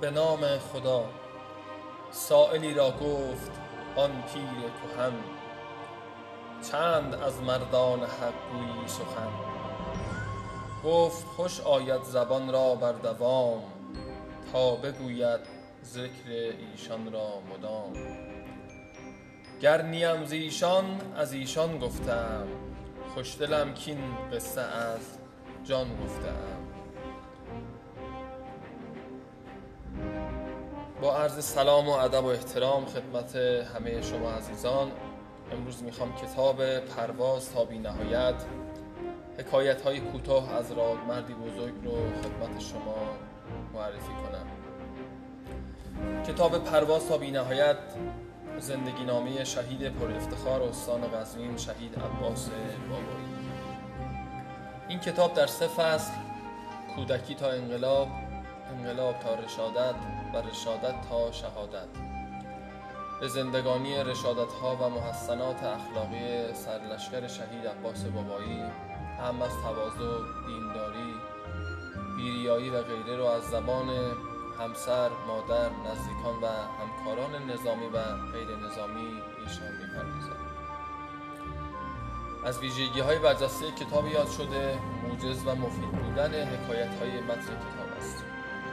به نام خدا. سایلی را گفت آن پیر کهن. چند از مردان حق گویی سخن. گفت خوش آید زبان را بر دوام تا بگوید ذکر ایشان را مدام. گر نیم ز ایشان از ایشان گفته ام خوشدلم کاین قصه از جان گفته با عرض سلام و ادب و احترام خدمت همه شما عزیزان امروز می‌خوام کتاب پرواز تا بی نهایت حکایت های کوتاه از مردی بزرگ رو خدمت شما معرفی کنم. کتاب پرواز تا بی نهایت زندگی نامه شهید پر افتخار استان قزوین شهید عباس بابایی. این کتاب در سه فصل کودکی تا انقلاب. انقلاب تا رشادت و رشادت تا شهادت. به زندگانی رشادت ها و محسنات اخلاقی سرلشکر شهید عباس بابایی هم از تواضع دینداری بیریایی و غیره را از زبان همسر، مادر، نزدیکان و همکاران نظامی و غیر نظامی ایشان می‌پردازد. از ویژگی های برجسته کتاب یاد شده موجز و مفید بودن حکایت های متن کتاب است.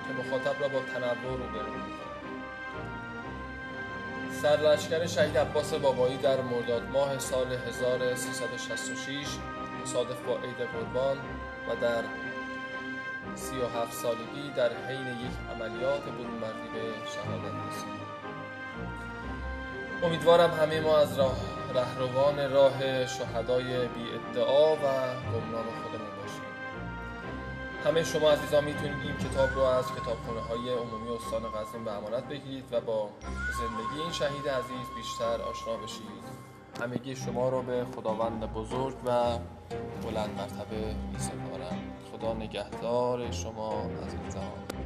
که مخاطب را با تنوع روبرو می‌کند سرلشکر شهید عباس بابایی در مرداد ماه سال 1366 مصادف با عید قربان و در 37 سالگی در حین یک عملیات برونمردی به شهادت رسید. امیدوارم همه ما از راه رهروان راه شهدای بی ادعا و گمنام باشیم همه شما عزیزان می‌تونید این کتاب رو از کتابخانه های عمومی استان قزوین به امانت بگیرید و با زندگی این شهید عزیز بیشتر آشنا بشید. همگی شما رو به خداوند بزرگ و بلند مرتبه می سپارم خدا نگهدار شما عزیزان.